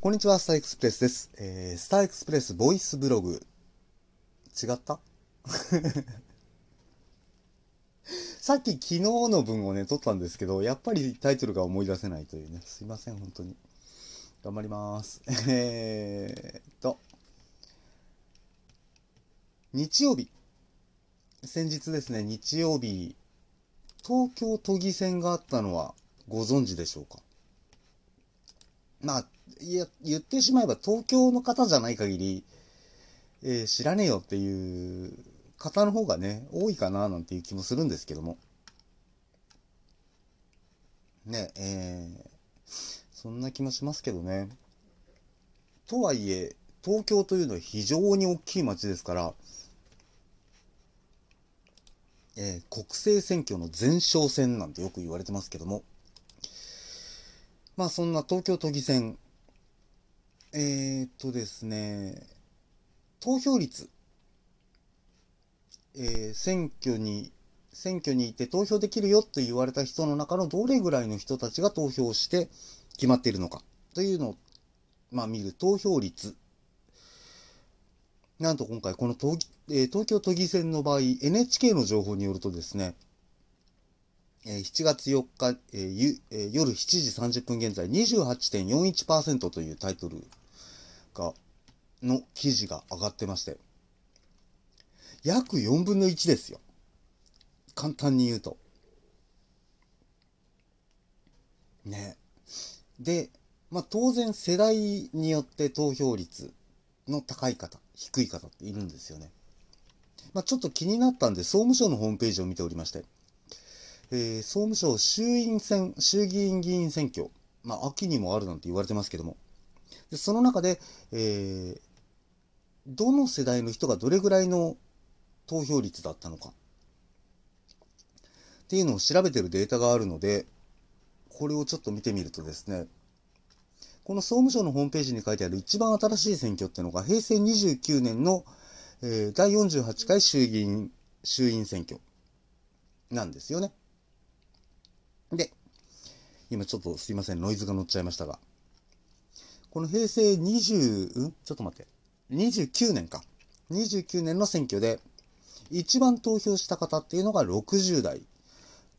こんにちは、スターエクスプレスです。えー、スターエクスプレスボイスブログ。違った？さっき昨日の分をね、撮ったんですけど、やっぱりタイトルが思い出せないというね。すいません、本当に。頑張ります。えーっと、日曜日。先日ですね、日曜日、東京都議選があったのはご存知でしょうか？まあ、いや、言ってしまえば東京の方じゃない限り、えー知らねえよっていう方の方がね、多いかななんていう気もするんですけども。ね、えーそんな気もしますけどね。とはいえ、東京というのは非常に大きい街ですから、えー国政選挙の前哨戦なんてよく言われてますけども、まあそんな東京都議選、えー、っとですね、投票率、えー選挙に、選挙に行って投票できるよと言われた人の中のどれぐらいの人たちが投票して決まっているのか。というのを、まあ見る投票率。なんと今回この東,、えー東京都議選の場合、NHK の情報によるとですね、えー7月4日、えーえー夜7時30分現在28.41%というタイトルが、の記事が上がってまして、約4分の1ですよ。簡単に言うと。ね。で、まあ当然世代によって投票率の高い方、低い方っているんですよね。まあちょっと気になったんで総務省のホームページを見ておりまして、えー総務省衆院選、衆議院議員選挙、まあ、秋にもあるなんて言われてますけども、でその中で、えーどの世代の人がどれぐらいの投票率だったのか、っていうのを調べてるデータがあるので、これをちょっと見てみるとですね、この総務省のホームページに書いてある一番新しい選挙っていうのが、平成29年の、えー第48回衆議院、衆院選挙なんですよね。で、今ちょっとすいません、ノイズが乗っちゃいましたが、この平成20、ん？ちょっと待って、29年か。29年の選挙で、一番投票した方っていうのが60代。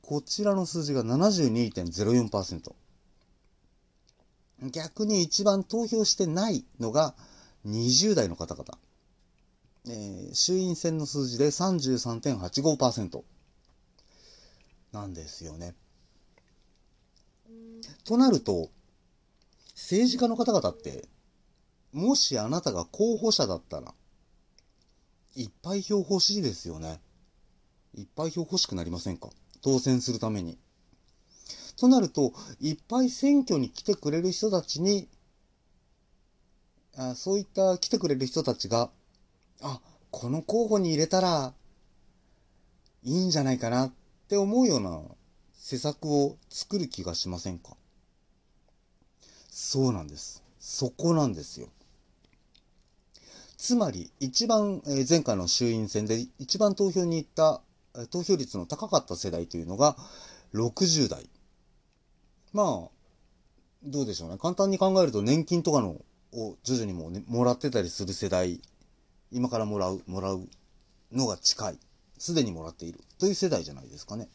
こちらの数字が72.04%。逆に一番投票してないのが20代の方々。えー衆院選の数字で33.85%なんですよね。となると、政治家の方々って、もしあなたが候補者だったら、いっぱい票欲しいですよね。いっぱい票欲しくなりませんか？当選するために。となると、いっぱい選挙に来てくれる人たちに、あそういった来てくれる人たちが、あ、この候補に入れたらいいんじゃないかなって思うような施策を作る気がしませんか？そうなんです。そこなんですよ。つまり、一番、えー前回の衆院選で一番投票に行った、投票率の高かった世代というのが60代。まあ、どうでしょうね。簡単に考えると年金とかのを徐々にも、ね、もらってたりする世代、今からもらう、もらうのが近い。すでにもらっている。という世代じゃないですかね。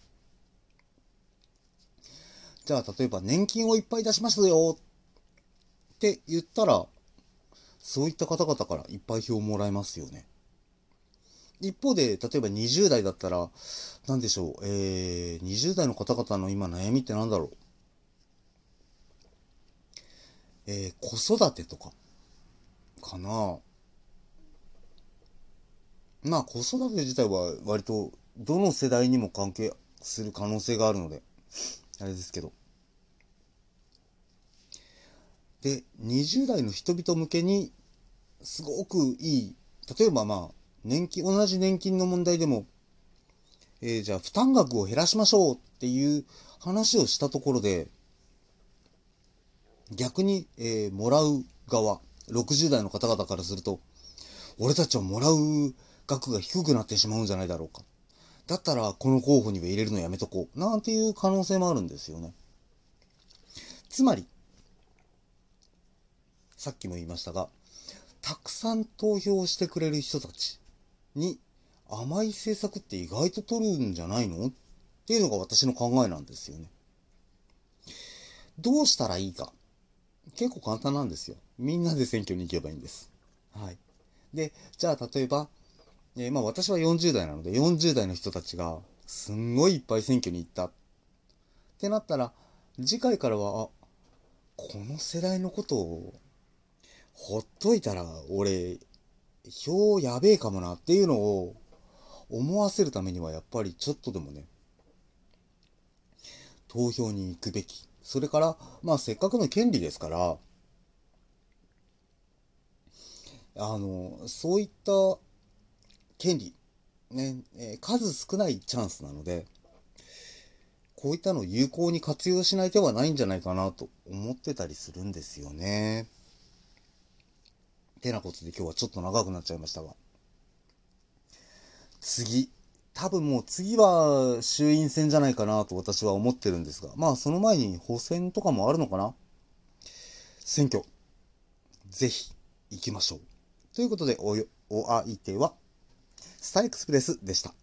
じゃあ、例えば年金をいっぱい出しますよって言ったら、そういった方々からいっぱい票をもらえますよね。一方で、例えば20代だったら、なんでしょう、えー、20代の方々の今悩みってなんだろう。えー、子育てとか、かなまあ、子育て自体は割と、どの世代にも関係する可能性があるので、あれですけど。で、20代の人々向けに、すごくいい、例えばまあ、年金、同じ年金の問題でも、えーじゃあ負担額を減らしましょうっていう話をしたところで、逆に、えーもらう側、60代の方々からすると、俺たちはもらう額が低くなってしまうんじゃないだろうか。だったら、この候補には入れるのやめとこう。なんていう可能性もあるんですよね。つまり、さっきも言いましたが、たくさん投票してくれる人たちに甘い政策って意外と取るんじゃないのっていうのが私の考えなんですよね。どうしたらいいか。結構簡単なんですよ。みんなで選挙に行けばいいんです。はい。で、じゃあ例えば、えー、まあ私は40代なので、40代の人たちがすんごいいっぱい選挙に行ったってなったら、次回からは、あ、この世代のことをほっといたら俺、票やべえかもなっていうのを思わせるためにはやっぱりちょっとでもね、投票に行くべき。それから、まあせっかくの権利ですから、あの、そういった権利、ね、え、数少ないチャンスなので、こういったのを有効に活用しない手はないんじゃないかなと思ってたりするんですよね。てなことで今日はちょっと長くなっちゃいましたが。次。多分もう次は衆院選じゃないかなと私は思ってるんですが。まあその前に補選とかもあるのかな選挙。ぜひ行きましょう。ということでお、お相手は、スタイクスプレスでした。